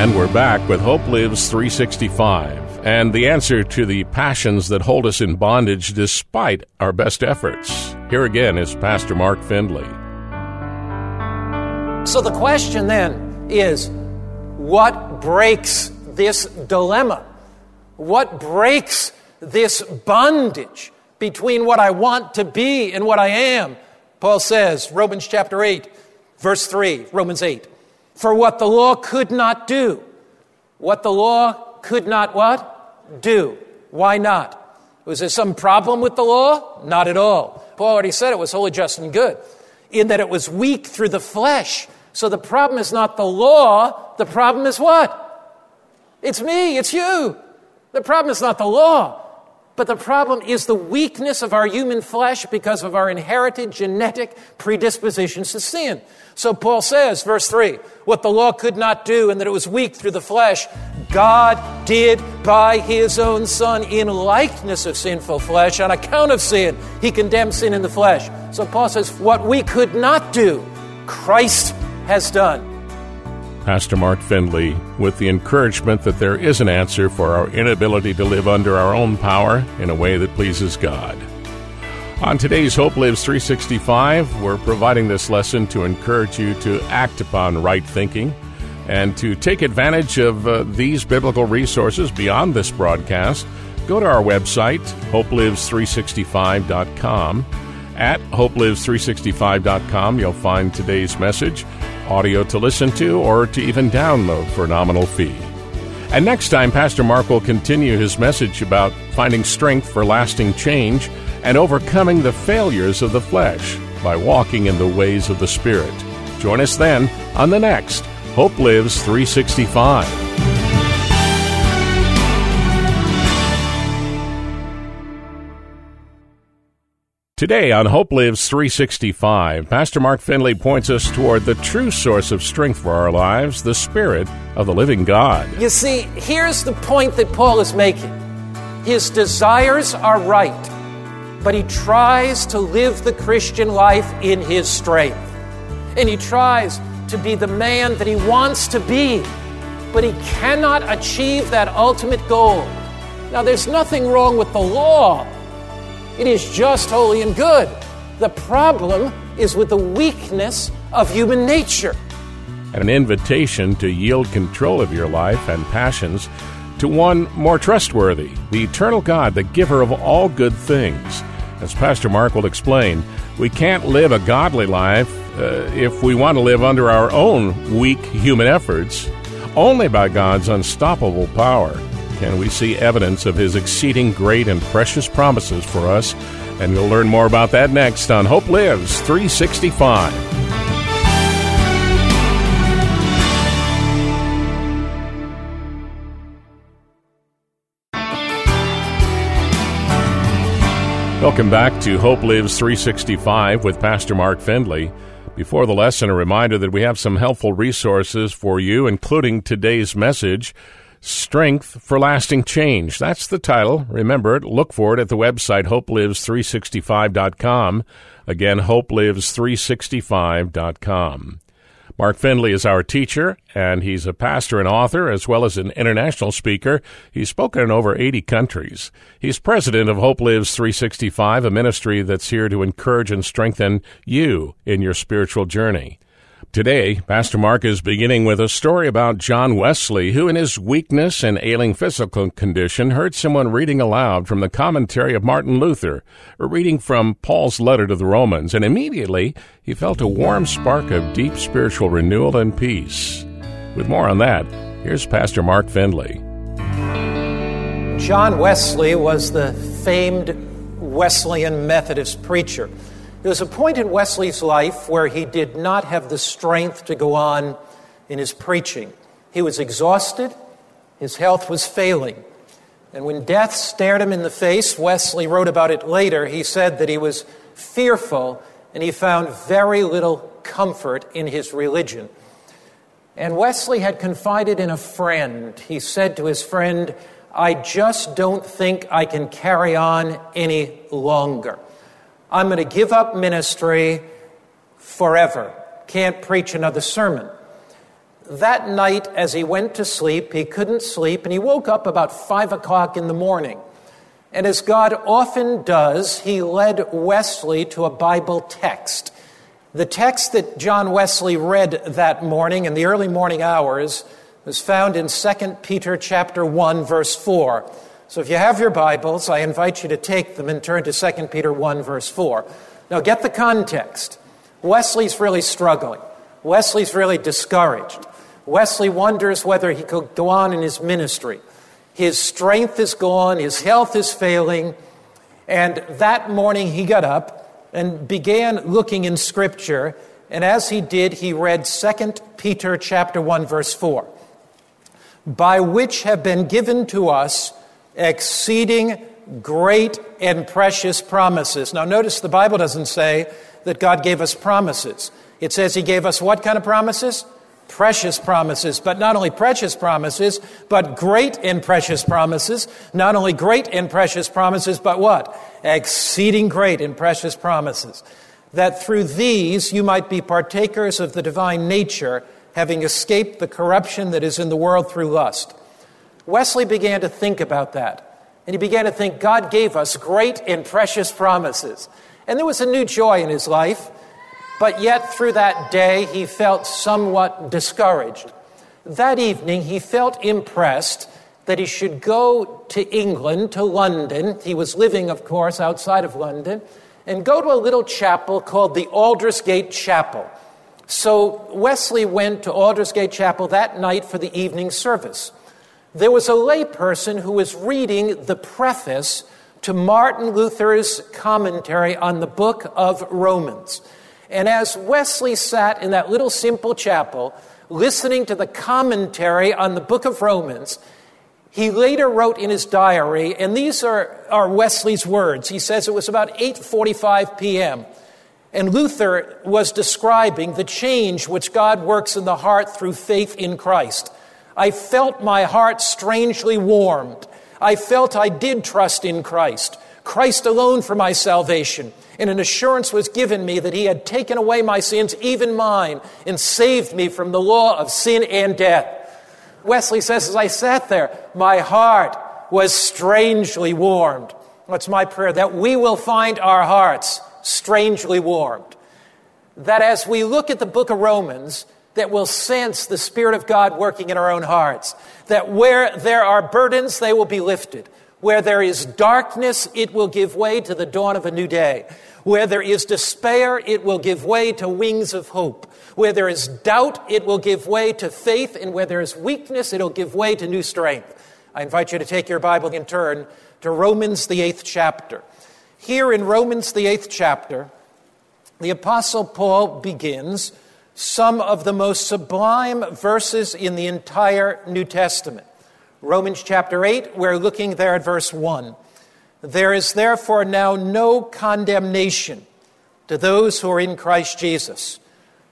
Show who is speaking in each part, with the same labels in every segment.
Speaker 1: And we're back with Hope Lives 365 and the answer to the passions that hold us in bondage despite our best efforts. Here again is Pastor Mark Finley.
Speaker 2: So the question then is what breaks this dilemma? What breaks this bondage between what I want to be and what I am? Paul says, Romans chapter 8, verse 3, Romans 8. For what the law could not do, what the law could not what? Do. Why not? Was there some problem with the law? Not at all. Paul already said it was holy, just, and good, in that it was weak through the flesh. So the problem is not the law, the problem is what? It's me, it's you. The problem is not the law, but the problem is the weakness of our human flesh because of our inherited genetic predispositions to sin. So Paul says, verse 3, what the law could not do and that it was weak through the flesh, God did by his own Son in likeness of sinful flesh. On account of sin, he condemned sin in the flesh. So Paul says, what we could not do, Christ has done.
Speaker 1: Pastor Mark Finley, with the encouragement that there is an answer for our inability to live under our own power in a way that pleases God. On today's Hope Lives 365, we're providing this lesson to encourage you to act upon right thinking and to take advantage of uh, these biblical resources beyond this broadcast. Go to our website, hopelives365.com. At hopelives365.com, you'll find today's message, audio to listen to, or to even download for a nominal fee. And next time, Pastor Mark will continue his message about finding strength for lasting change and overcoming the failures of the flesh by walking in the ways of the Spirit. Join us then on the next Hope Lives 365. Today on Hope Lives 365, Pastor Mark Finley points us toward the true source of strength for our lives, the Spirit of the living God.
Speaker 2: You see, here's the point that Paul is making his desires are right but he tries to live the Christian life in his strength. And he tries to be the man that he wants to be, but he cannot achieve that ultimate goal. Now, there's nothing wrong with the law, it is just, holy, and good. The problem is with the weakness of human nature.
Speaker 1: An invitation to yield control of your life and passions to one more trustworthy, the eternal God, the giver of all good things. As Pastor Mark will explain, we can't live a godly life uh, if we want to live under our own weak human efforts. Only by God's unstoppable power can we see evidence of His exceeding great and precious promises for us. And you'll learn more about that next on Hope Lives 365. Welcome back to Hope Lives 365 with Pastor Mark Finley. Before the lesson, a reminder that we have some helpful resources for you, including today's message, Strength for Lasting Change. That's the title. Remember it. Look for it at the website hopelives365.com. Again, hopelives365.com. Mark Finley is our teacher, and he's a pastor and author as well as an international speaker. He's spoken in over 80 countries. He's president of Hope Lives 365, a ministry that's here to encourage and strengthen you in your spiritual journey. Today, Pastor Mark is beginning with a story about John Wesley, who, in his weakness and ailing physical condition, heard someone reading aloud from the commentary of Martin Luther, a reading from Paul's letter to the Romans, and immediately he felt a warm spark of deep spiritual renewal and peace. With more on that, here's Pastor Mark Finley.
Speaker 2: John Wesley was the famed Wesleyan Methodist preacher. There was a point in Wesley's life where he did not have the strength to go on in his preaching. He was exhausted, his health was failing. And when death stared him in the face, Wesley wrote about it later. He said that he was fearful and he found very little comfort in his religion. And Wesley had confided in a friend. He said to his friend, I just don't think I can carry on any longer. I'm going to give up ministry forever. Can't preach another sermon. that night, as he went to sleep, he couldn't sleep, and he woke up about five o'clock in the morning. And as God often does, he led Wesley to a Bible text. The text that John Wesley read that morning in the early morning hours was found in 2 Peter chapter 1 verse 4. So if you have your Bibles, I invite you to take them and turn to 2 Peter 1 verse 4. Now get the context. Wesley's really struggling. Wesley's really discouraged. Wesley wonders whether he could go on in his ministry. His strength is gone, his health is failing, and that morning he got up and began looking in scripture, and as he did, he read 2 Peter chapter 1 verse 4. By which have been given to us exceeding great and precious promises. Now notice the Bible doesn't say that God gave us promises. It says he gave us what kind of promises? precious promises, but not only precious promises, but great and precious promises. Not only great and precious promises, but what? Exceeding great and precious promises. That through these you might be partakers of the divine nature, having escaped the corruption that is in the world through lust. Wesley began to think about that. And he began to think God gave us great and precious promises. And there was a new joy in his life. But yet, through that day, he felt somewhat discouraged. That evening, he felt impressed that he should go to England, to London. He was living, of course, outside of London, and go to a little chapel called the Aldersgate Chapel. So Wesley went to Aldersgate Chapel that night for the evening service. There was a layperson who was reading the preface to Martin Luther's commentary on the book of Romans. And as Wesley sat in that little simple chapel, listening to the commentary on the book of Romans, he later wrote in his diary, and these are, are Wesley's words. He says it was about 8:45 p.m. And Luther was describing the change which God works in the heart through faith in Christ. I felt my heart strangely warmed. I felt I did trust in Christ, Christ alone for my salvation and an assurance was given me that he had taken away my sins, even mine, and saved me from the law of sin and death. Wesley says, as I sat there, my heart was strangely warmed. That's my prayer, that we will find our hearts strangely warmed. That as we look at the book of Romans, that we'll sense the Spirit of God working in our own hearts. That where there are burdens, they will be lifted. Where there is darkness, it will give way to the dawn of a new day. Where there is despair, it will give way to wings of hope. Where there is doubt, it will give way to faith. And where there is weakness, it'll give way to new strength. I invite you to take your Bible and turn to Romans, the eighth chapter. Here in Romans, the eighth chapter, the Apostle Paul begins some of the most sublime verses in the entire New Testament. Romans chapter 8, we're looking there at verse 1. There is therefore now no condemnation to those who are in Christ Jesus,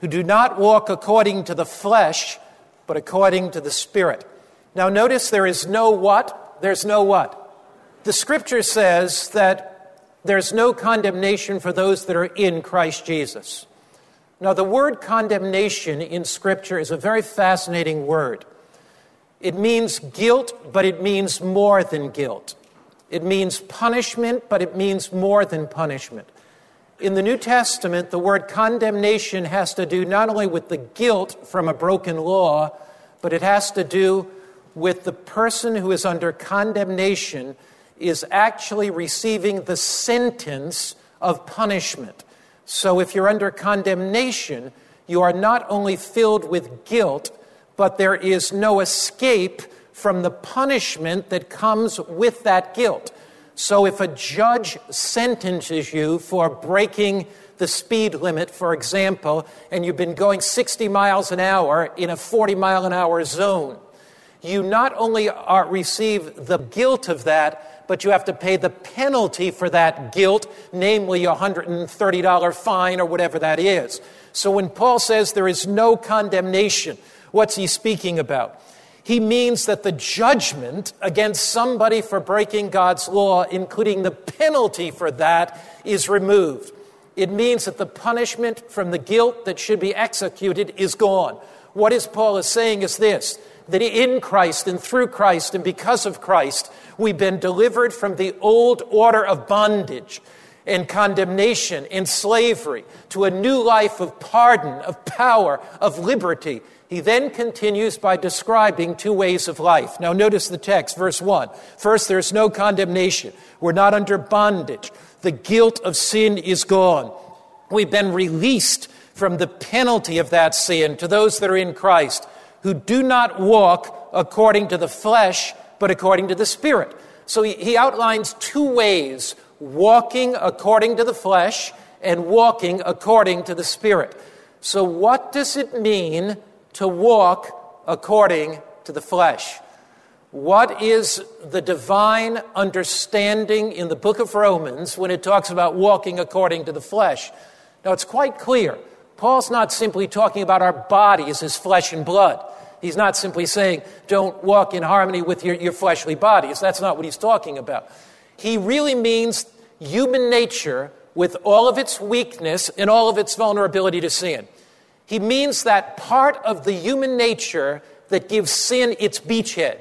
Speaker 2: who do not walk according to the flesh, but according to the Spirit. Now, notice there is no what? There's no what? The scripture says that there's no condemnation for those that are in Christ Jesus. Now, the word condemnation in scripture is a very fascinating word. It means guilt, but it means more than guilt. It means punishment, but it means more than punishment. In the New Testament, the word condemnation has to do not only with the guilt from a broken law, but it has to do with the person who is under condemnation is actually receiving the sentence of punishment. So if you're under condemnation, you are not only filled with guilt, but there is no escape from the punishment that comes with that guilt. So if a judge sentences you for breaking the speed limit, for example, and you've been going 60 miles an hour in a 40 mile an hour zone, you not only are, receive the guilt of that, but you have to pay the penalty for that guilt, namely a $130 fine or whatever that is. So when Paul says there is no condemnation, what's he speaking about? He means that the judgment against somebody for breaking God's law, including the penalty for that, is removed. It means that the punishment from the guilt that should be executed is gone. What is Paul is saying is this that in Christ and through Christ and because of Christ, we've been delivered from the old order of bondage and condemnation and slavery to a new life of pardon, of power, of liberty. He then continues by describing two ways of life. Now, notice the text, verse 1. First, there's no condemnation. We're not under bondage. The guilt of sin is gone. We've been released from the penalty of that sin to those that are in Christ who do not walk according to the flesh, but according to the Spirit. So he, he outlines two ways walking according to the flesh and walking according to the Spirit. So, what does it mean to walk according to the flesh? What is the divine understanding in the book of Romans when it talks about walking according to the flesh? Now, it's quite clear. Paul's not simply talking about our bodies as flesh and blood. He's not simply saying, don't walk in harmony with your, your fleshly bodies. That's not what he's talking about. He really means human nature with all of its weakness and all of its vulnerability to sin. He means that part of the human nature that gives sin its beachhead.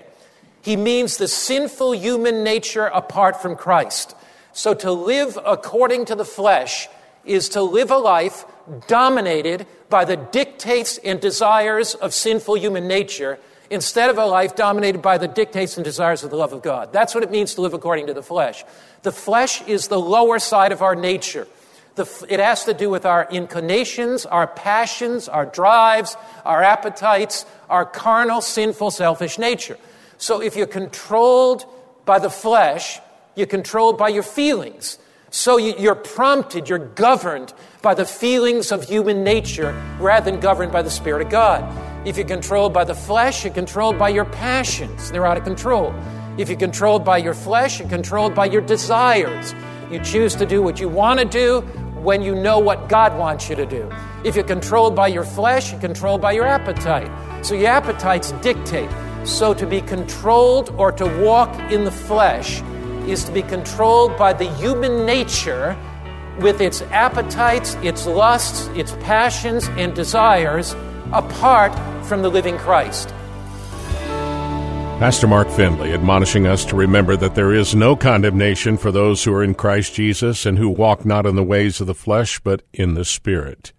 Speaker 2: He means the sinful human nature apart from Christ. So to live according to the flesh is to live a life dominated by the dictates and desires of sinful human nature instead of a life dominated by the dictates and desires of the love of God. That's what it means to live according to the flesh. The flesh is the lower side of our nature. The, it has to do with our inclinations, our passions, our drives, our appetites, our carnal, sinful, selfish nature. So if you're controlled by the flesh, you're controlled by your feelings. So you're prompted, you're governed by the feelings of human nature rather than governed by the Spirit of God. If you're controlled by the flesh, you're controlled by your passions. They're out of control. If you're controlled by your flesh, you're controlled by your desires. You choose to do what you want to do when you know what God wants you to do. If you're controlled by your flesh, you're controlled by your appetite. So your appetites dictate. So to be controlled or to walk in the flesh is to be controlled by the human nature with its appetites, its lusts, its passions, and desires apart from the living Christ.
Speaker 1: Pastor Mark Finley admonishing us to remember that there is no condemnation for those who are in Christ Jesus and who walk not in the ways of the flesh, but in the Spirit.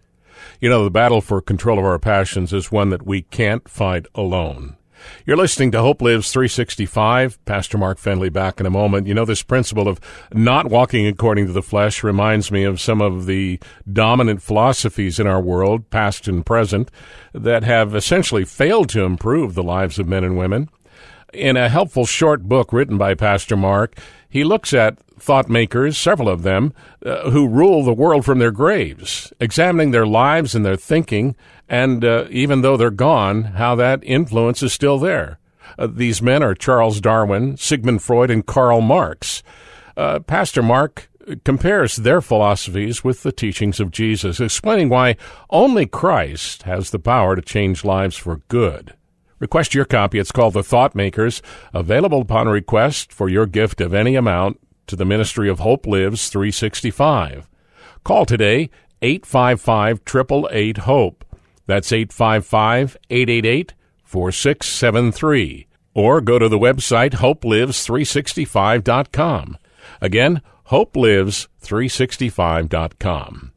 Speaker 1: You know, the battle for control of our passions is one that we can't fight alone. You're listening to Hope Lives 365. Pastor Mark Finley back in a moment. You know, this principle of not walking according to the flesh reminds me of some of the dominant philosophies in our world, past and present, that have essentially failed to improve the lives of men and women. In a helpful short book written by Pastor Mark, he looks at thought makers, several of them, uh, who rule the world from their graves, examining their lives and their thinking, and uh, even though they're gone, how that influence is still there. Uh, these men are Charles Darwin, Sigmund Freud, and Karl Marx. Uh, Pastor Mark compares their philosophies with the teachings of Jesus, explaining why only Christ has the power to change lives for good. Request your copy. It's called The Thought Makers, available upon request for your gift of any amount to the Ministry of Hope Lives 365. Call today 855 888 HOPE. That's 855 888 4673. Or go to the website hopelives365.com. Again, hopelives365.com.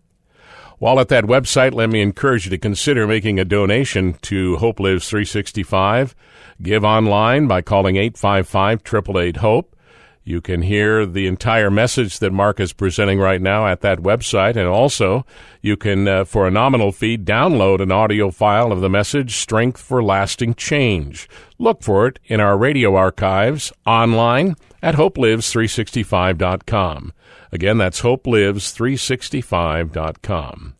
Speaker 1: While at that website, let me encourage you to consider making a donation to Hope Lives 365. Give online by calling 855 888 HOPE. You can hear the entire message that Mark is presenting right now at that website. And also, you can, uh, for a nominal fee, download an audio file of the message, Strength for Lasting Change. Look for it in our radio archives online at hopelives365.com. Again, that's hopelives365.com.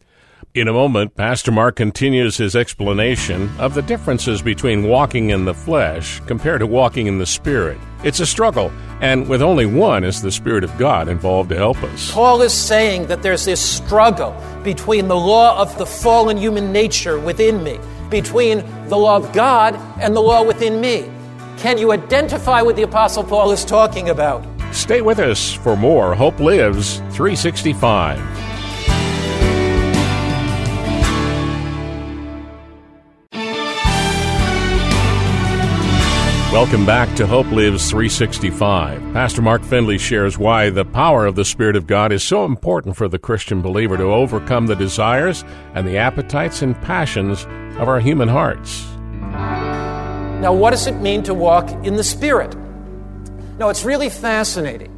Speaker 1: In a moment, Pastor Mark continues his explanation of the differences between walking in the flesh compared to walking in the Spirit. It's a struggle, and with only one is the Spirit of God involved to help us.
Speaker 2: Paul is saying that there's this struggle between the law of the fallen human nature within me, between the law of God and the law within me. Can you identify what the Apostle Paul is talking about?
Speaker 1: Stay with us for more Hope Lives 365. Welcome back to Hope Lives 365. Pastor Mark Finley shares why the power of the Spirit of God is so important for the Christian believer to overcome the desires and the appetites and passions of our human hearts.
Speaker 2: Now, what does it mean to walk in the Spirit? Now, it's really fascinating.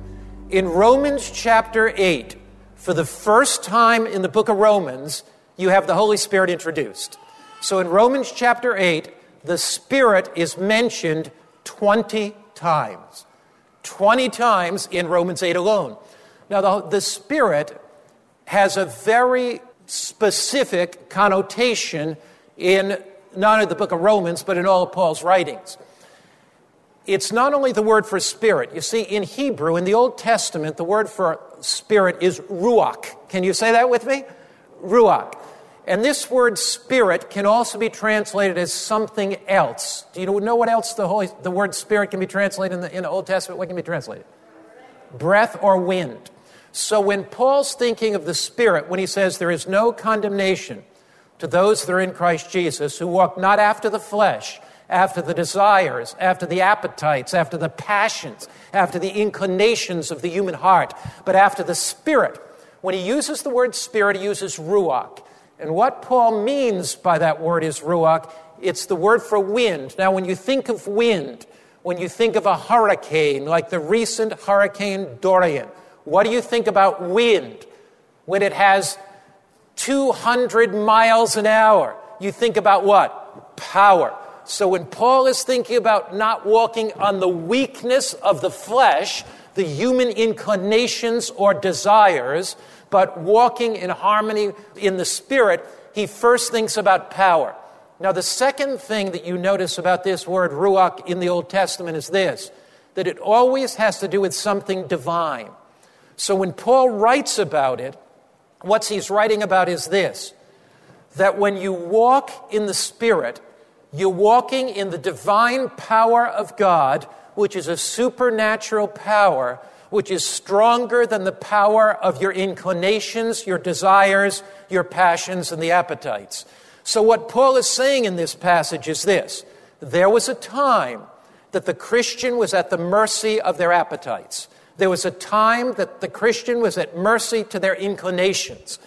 Speaker 2: In Romans chapter 8, for the first time in the book of Romans, you have the Holy Spirit introduced. So in Romans chapter 8, the Spirit is mentioned 20 times. 20 times in Romans 8 alone. Now, the, the Spirit has a very specific connotation in not only the book of Romans, but in all of Paul's writings. It's not only the word for spirit. You see, in Hebrew, in the Old Testament, the word for spirit is ruach. Can you say that with me? Ruach. And this word spirit can also be translated as something else. Do you know what else the, Holy, the word spirit can be translated in the, in the Old Testament? What can be translated? Breath or wind. So when Paul's thinking of the spirit, when he says there is no condemnation to those that are in Christ Jesus who walk not after the flesh, after the desires, after the appetites, after the passions, after the inclinations of the human heart, but after the spirit. When he uses the word spirit, he uses ruach. And what Paul means by that word is ruach. It's the word for wind. Now, when you think of wind, when you think of a hurricane, like the recent Hurricane Dorian, what do you think about wind? When it has 200 miles an hour, you think about what? Power. So when Paul is thinking about not walking on the weakness of the flesh, the human inclinations or desires, but walking in harmony in the Spirit, he first thinks about power. Now, the second thing that you notice about this word ruach in the Old Testament is this that it always has to do with something divine. So when Paul writes about it, what he's writing about is this that when you walk in the Spirit, you're walking in the divine power of God, which is a supernatural power which is stronger than the power of your inclinations, your desires, your passions, and the appetites. So, what Paul is saying in this passage is this there was a time that the Christian was at the mercy of their appetites. There was a time that the Christian was at mercy to their inclinations.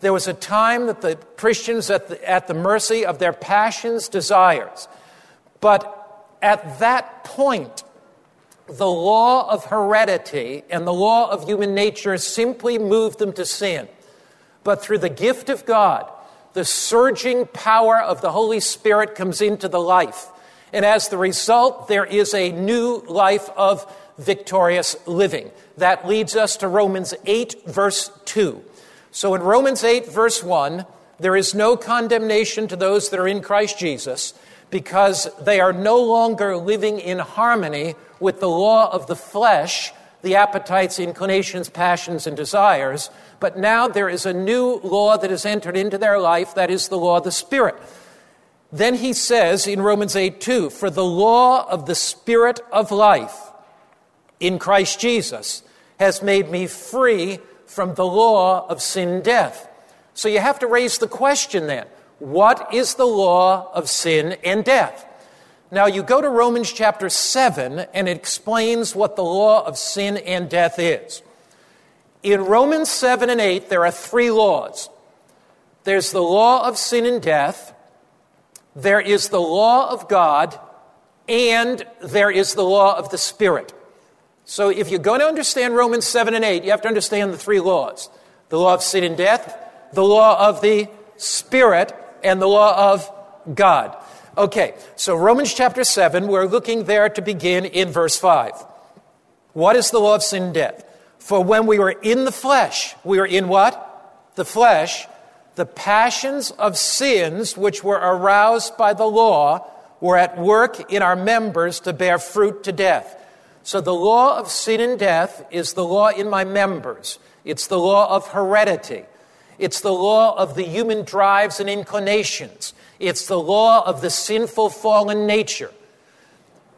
Speaker 2: There was a time that the Christians at the, at the mercy of their passions, desires. But at that point, the law of heredity and the law of human nature simply moved them to sin. But through the gift of God, the surging power of the Holy Spirit comes into the life. And as the result, there is a new life of victorious living. That leads us to Romans 8, verse 2. So in Romans 8, verse 1, there is no condemnation to those that are in Christ Jesus because they are no longer living in harmony with the law of the flesh, the appetites, inclinations, passions, and desires. But now there is a new law that has entered into their life, that is the law of the Spirit. Then he says in Romans 8 2, For the law of the Spirit of life in Christ Jesus has made me free from the law of sin and death. So you have to raise the question then what is the law of sin and death? Now, you go to Romans chapter 7, and it explains what the law of sin and death is. In Romans 7 and 8, there are three laws there's the law of sin and death, there is the law of God, and there is the law of the Spirit. So, if you're going to understand Romans 7 and 8, you have to understand the three laws the law of sin and death, the law of the Spirit, and the law of God. Okay, so Romans chapter 7, we're looking there to begin in verse 5. What is the law of sin and death? For when we were in the flesh, we were in what? The flesh. The passions of sins which were aroused by the law were at work in our members to bear fruit to death. So the law of sin and death is the law in my members. It's the law of heredity. It's the law of the human drives and inclinations. It's the law of the sinful fallen nature.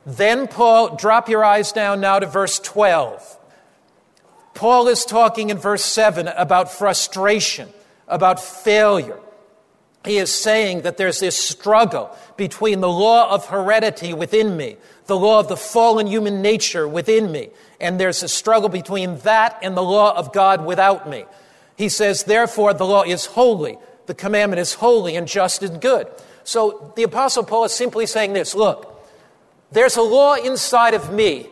Speaker 2: Then, Paul, drop your eyes down now to verse 12. Paul is talking in verse 7 about frustration, about failure. he is saying that there's this struggle between the law of heredity within me, the law of the fallen human nature within me, and there's a struggle between that and the law of God without me. He says, therefore, the law is holy, the commandment is holy and just and good. So the Apostle Paul is simply saying this look, there's a law inside of me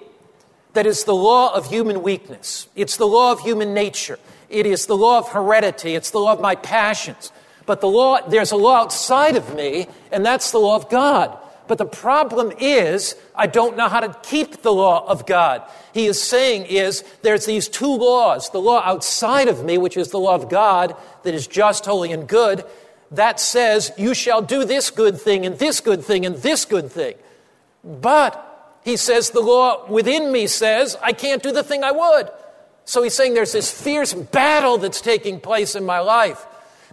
Speaker 2: that is the law of human weakness, it's the law of human nature, it is the law of heredity, it's the law of my passions. But the law, there's a law outside of me, and that's the law of God. But the problem is, I don't know how to keep the law of God. He is saying is, there's these two laws. The law outside of me, which is the law of God, that is just, holy, and good, that says, you shall do this good thing, and this good thing, and this good thing. But, he says, the law within me says, I can't do the thing I would. So he's saying there's this fierce battle that's taking place in my life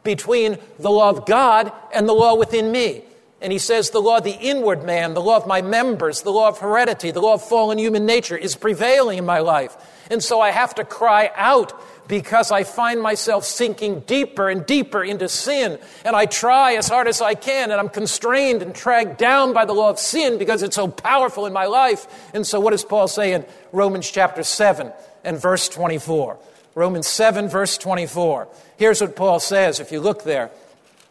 Speaker 2: between the law of God and the law within me. And he says the law of the inward man, the law of my members, the law of heredity, the law of fallen human nature is prevailing in my life. And so I have to cry out because I find myself sinking deeper and deeper into sin. And I try as hard as I can, and I'm constrained and dragged down by the law of sin because it's so powerful in my life. And so, what does Paul say in Romans chapter 7 and verse 24? Romans 7, verse 24. Here's what Paul says if you look there.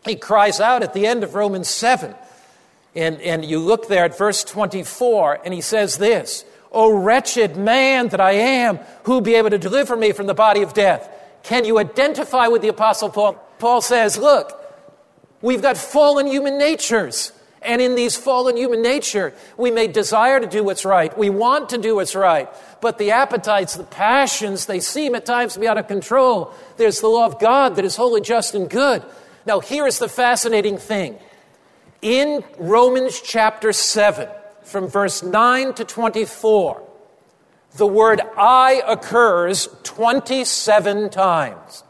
Speaker 2: He cries out at the end of Romans 7. And, and you look there at verse 24, and he says this O wretched man that I am, who will be able to deliver me from the body of death? Can you identify with the Apostle Paul? Paul says, Look, we've got fallen human natures. And in these fallen human nature, we may desire to do what's right. We want to do what's right. But the appetites, the passions, they seem at times to be out of control. There's the law of God that is holy, just, and good. Now, here is the fascinating thing. In Romans chapter 7, from verse 9 to 24, the word I occurs 27 times.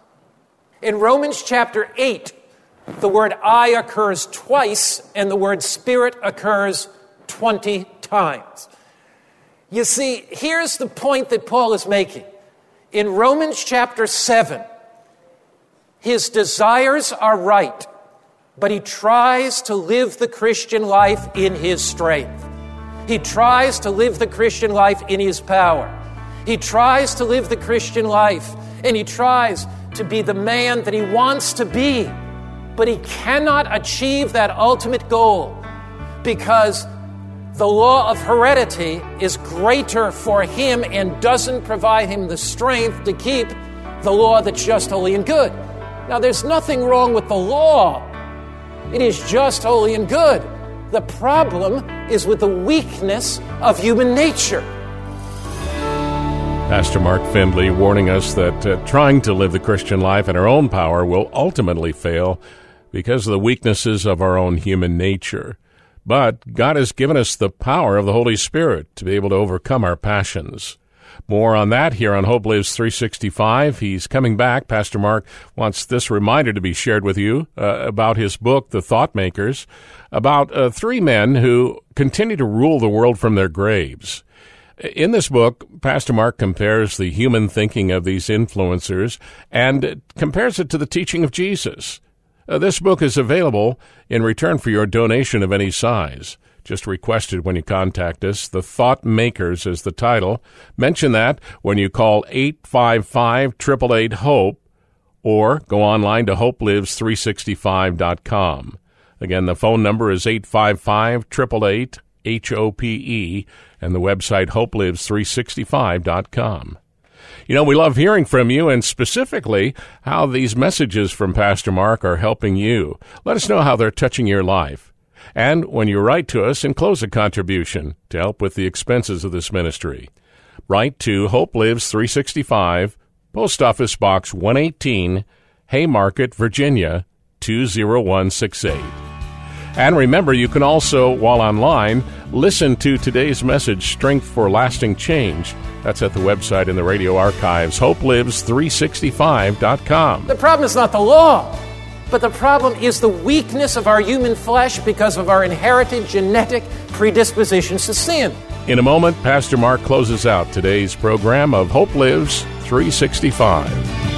Speaker 2: In Romans chapter 8, the word I occurs twice, and the word Spirit occurs 20 times. You see, here's the point that Paul is making. In Romans chapter 7, his desires are right, but he tries to live the Christian life in his strength. He tries to live the Christian life in his power. He tries to live the Christian life, and he tries to be the man that he wants to be but he cannot achieve that ultimate goal because the law of heredity is greater for him and doesn't provide him the strength to keep the law that's just, holy, and good. Now, there's nothing wrong with the law, it is just, holy, and good. The problem is with the weakness of human nature.
Speaker 1: Pastor Mark Finley warning us that uh, trying to live the Christian life in our own power will ultimately fail because of the weaknesses of our own human nature. But God has given us the power of the Holy Spirit to be able to overcome our passions. More on that here on Hope Lives 365. He's coming back. Pastor Mark wants this reminder to be shared with you uh, about his book, The Thought Makers, about uh, three men who continue to rule the world from their graves. In this book, Pastor Mark compares the human thinking of these influencers and compares it to the teaching of Jesus. Uh, this book is available in return for your donation of any size. Just requested when you contact us. The Thought Makers is the title. Mention that when you call 855 888 HOPE or go online to hopelives365.com. Again, the phone number is 855 888 HOPE and the website hopelives365.com. You know, we love hearing from you and specifically how these messages from Pastor Mark are helping you. Let us know how they're touching your life. And when you write to us, enclose a contribution to help with the expenses of this ministry. Write to Hope Lives 365, Post Office Box 118, Haymarket, Virginia 20168. And remember, you can also, while online, listen to today's message, Strength for Lasting Change. That's at the website in the radio archives, hopelives365.com.
Speaker 2: The problem is not the law, but the problem is the weakness of our human flesh because of our inherited genetic predispositions to sin.
Speaker 1: In a moment, Pastor Mark closes out today's program of Hope Lives 365.